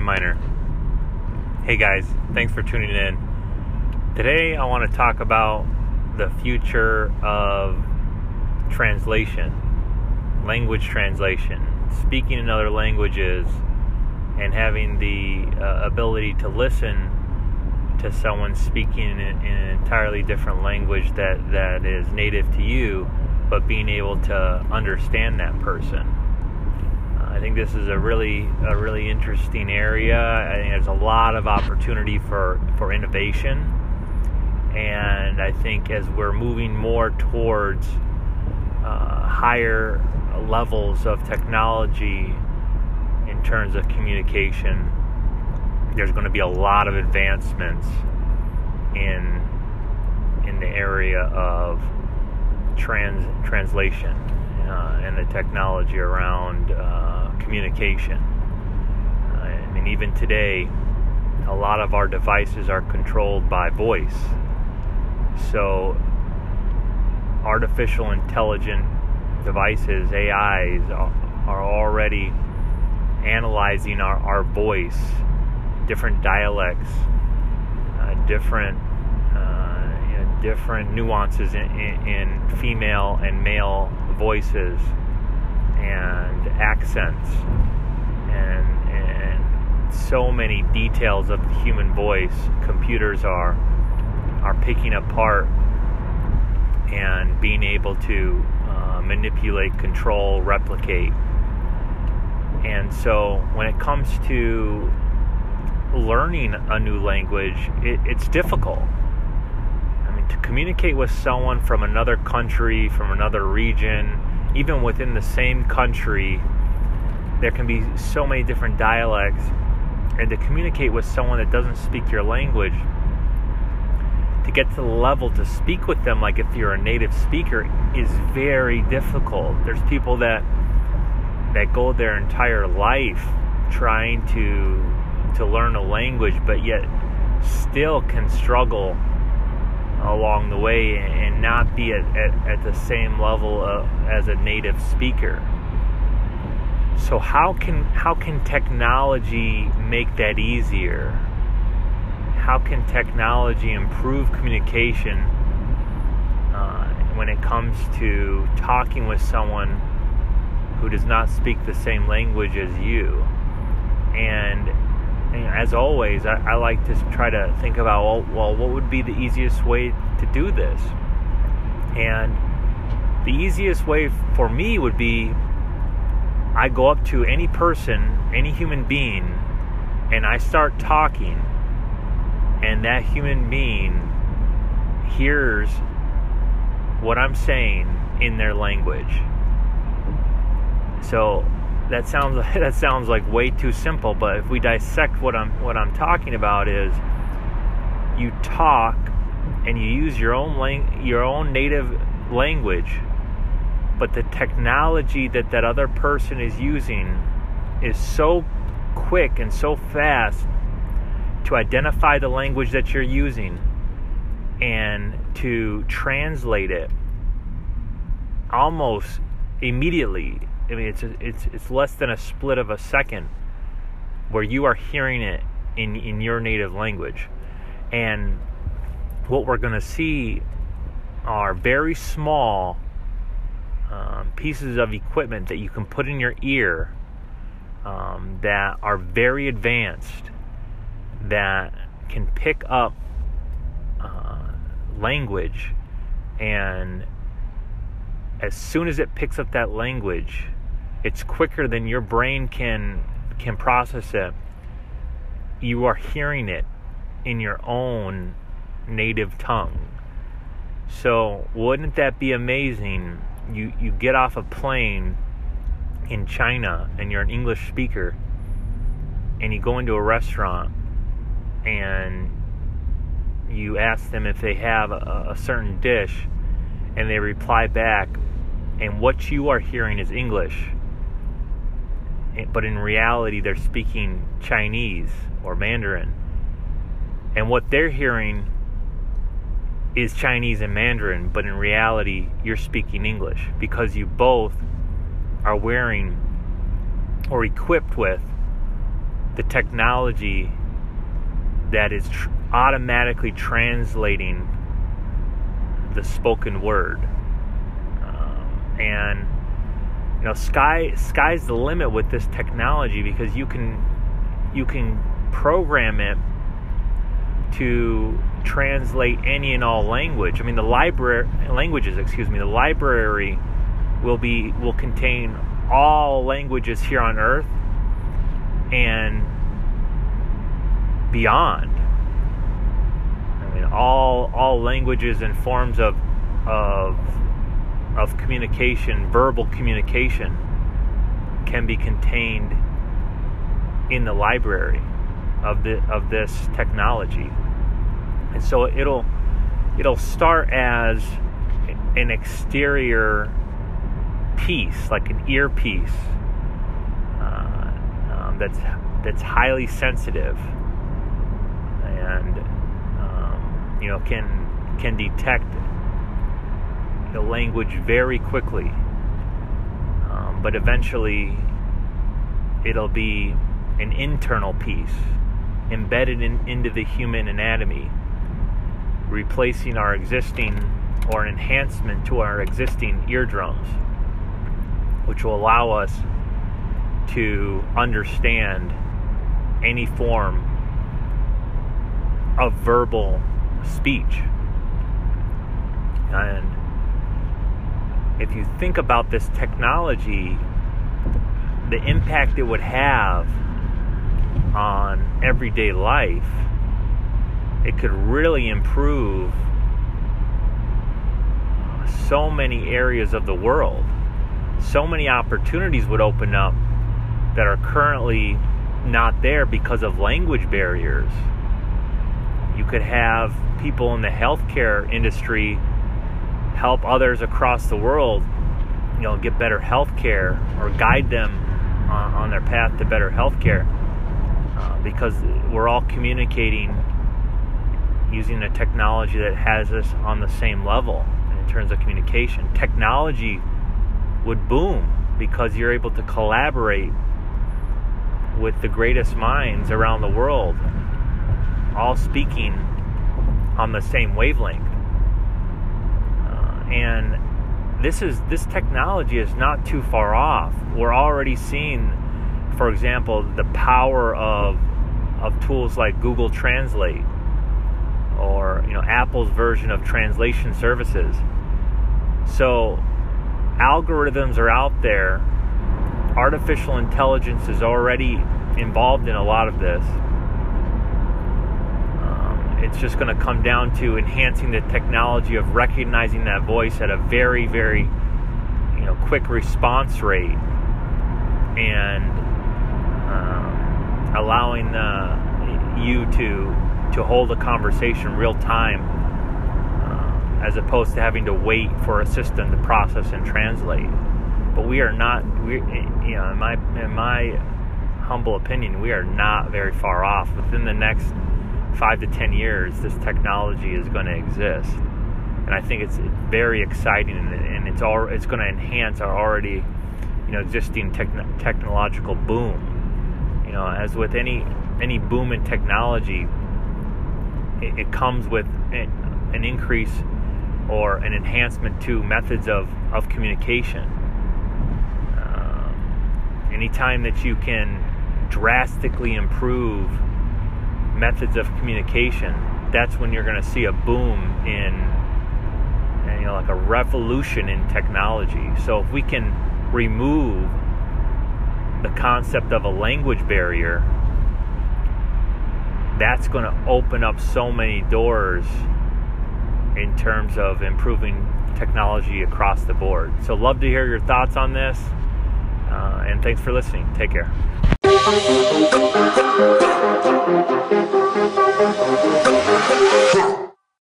Time Miner. Hey guys, thanks for tuning in. Today I want to talk about the future of translation, language translation, speaking in other languages, and having the uh, ability to listen to someone speaking in, in, an entirely different language that, that is native to you, but being able to understand that person. I think this is a really a really interesting area. I think there's a lot of opportunity for for innovation, and I think as we're moving more towards uh, higher levels of technology in terms of communication, there's going to be a lot of advancements in in the area of trans translation uh, and the technology around. Uh, communication. Uh, I mean, even today, a lot of our devices are controlled by voice. So, artificial intelligent devices, AIs, are already analyzing our, our voice, different dialects, uh, different uh, different nuances in, in, in female and male voices and accents and, and so many details of the human voice computers are are picking apart and being able to uh, manipulate, control, replicate. And so when it comes to learning a new language, it, it's difficult. I mean, to communicate with someone from another country, from another region, even within the same country, there can be so many different dialects. And to communicate with someone that doesn't speak your language, to get to the level to speak with them like if you're a native speaker is very difficult. There's people that that go their entire life trying to to learn a language but yet still can struggle along the way and not be at, at, at the same level of, as a native speaker. So how can how can technology make that easier? How can technology improve communication uh, when it comes to talking with someone who does not speak the same language as you? And as always, I, I, like to try to think about well, well, what would be the easiest way to do this? And the easiest way for me would be I go up to any person, any human being, and I start talking, and that human being hears what I'm saying in their language. So that sounds that sounds like way too simple, but if we dissect what I'm what I'm talking about is you talk and you use your own lang- your own native language, but the technology that that other person is using is so quick and so fast to identify the language that you're using and to translate it almost immediately I mean, it's it's it's less than a split of a second where you are hearing it in in your native language, and what we're going to see are very small um, pieces of equipment that you can put in your ear um, that are very advanced that can pick up uh, language. And as soon as it picks up that language it's quicker than your brain can can process it. You are hearing it in your own native tongue. So wouldn't that be amazing? You you get off a plane in China and you're an English speaker and you go into a restaurant and you ask them if they have a, a certain dish and they reply back and what you are hearing is English but in reality they're speaking Chinese or Mandarin. And what they're hearing is Chinese and Mandarin, but in reality you're speaking English because you both are wearing or equipped with the technology that is tr- automatically translating the spoken word. Um, and you know, sky sky's the limit with this technology because you can you can program it to translate any and all language. I mean, the library languages, excuse me, the library will be will contain all languages here on Earth and beyond. I mean, all all languages and forms of of of communication, verbal communication, can be contained in the library of the of this technology. And so it'll it'll start as an exterior piece, like an earpiece, uh, um, that's that's highly sensitive and um, you know can can detect the language very quickly. Um, but eventually, it'll be an internal piece embedded in, into the human anatomy, replacing our existing or an enhancement to our existing eardrums, which will allow us to understand any form of verbal speech. And if you think about this technology, the impact it would have on everyday life, it could really improve so many areas of the world. So many opportunities would open up that are currently not there because of language barriers. You could have people in the healthcare industry help others across the world, you know, get better health care or guide them on, on their path to better health care uh, because we're all communicating using a technology that has us on the same level in terms of communication. Technology would boom because you're able to collaborate with the greatest minds around the world, all speaking on the same wavelength and this is this technology is not too far off. We're already seeing, for example, the power of of tools like Google Translate or you know Apple's version of translation services. So algorithms are out there. Artificial intelligence is already involved in a lot of this it's just going to come down to enhancing the technology of recognizing that voice at a very, very, you know, quick response rate and um, allowing the, you to to hold a conversation real time, uh, as opposed to having to wait for a system to process and translate. But we are not, we, you know, in my in my humble opinion, we are not very far off. Within the next five to ten years, this technology is going to exist, and I think it's very exciting, and it's all it's going to enhance our already, you know, existing techn- technological boom. You know, as with any any boom in technology, it, it comes with an increase or an enhancement to methods of of communication. Uh, anytime that you can drastically improve methods of communication, that's when you're going to see a boom in, you know, like a revolution in technology. So if we can remove the concept of a language barrier, that's going to open up so many doors in terms of improving technology across the board. So, love to hear your thoughts on this. Uh, and thanks for listening. Take care. Thank you.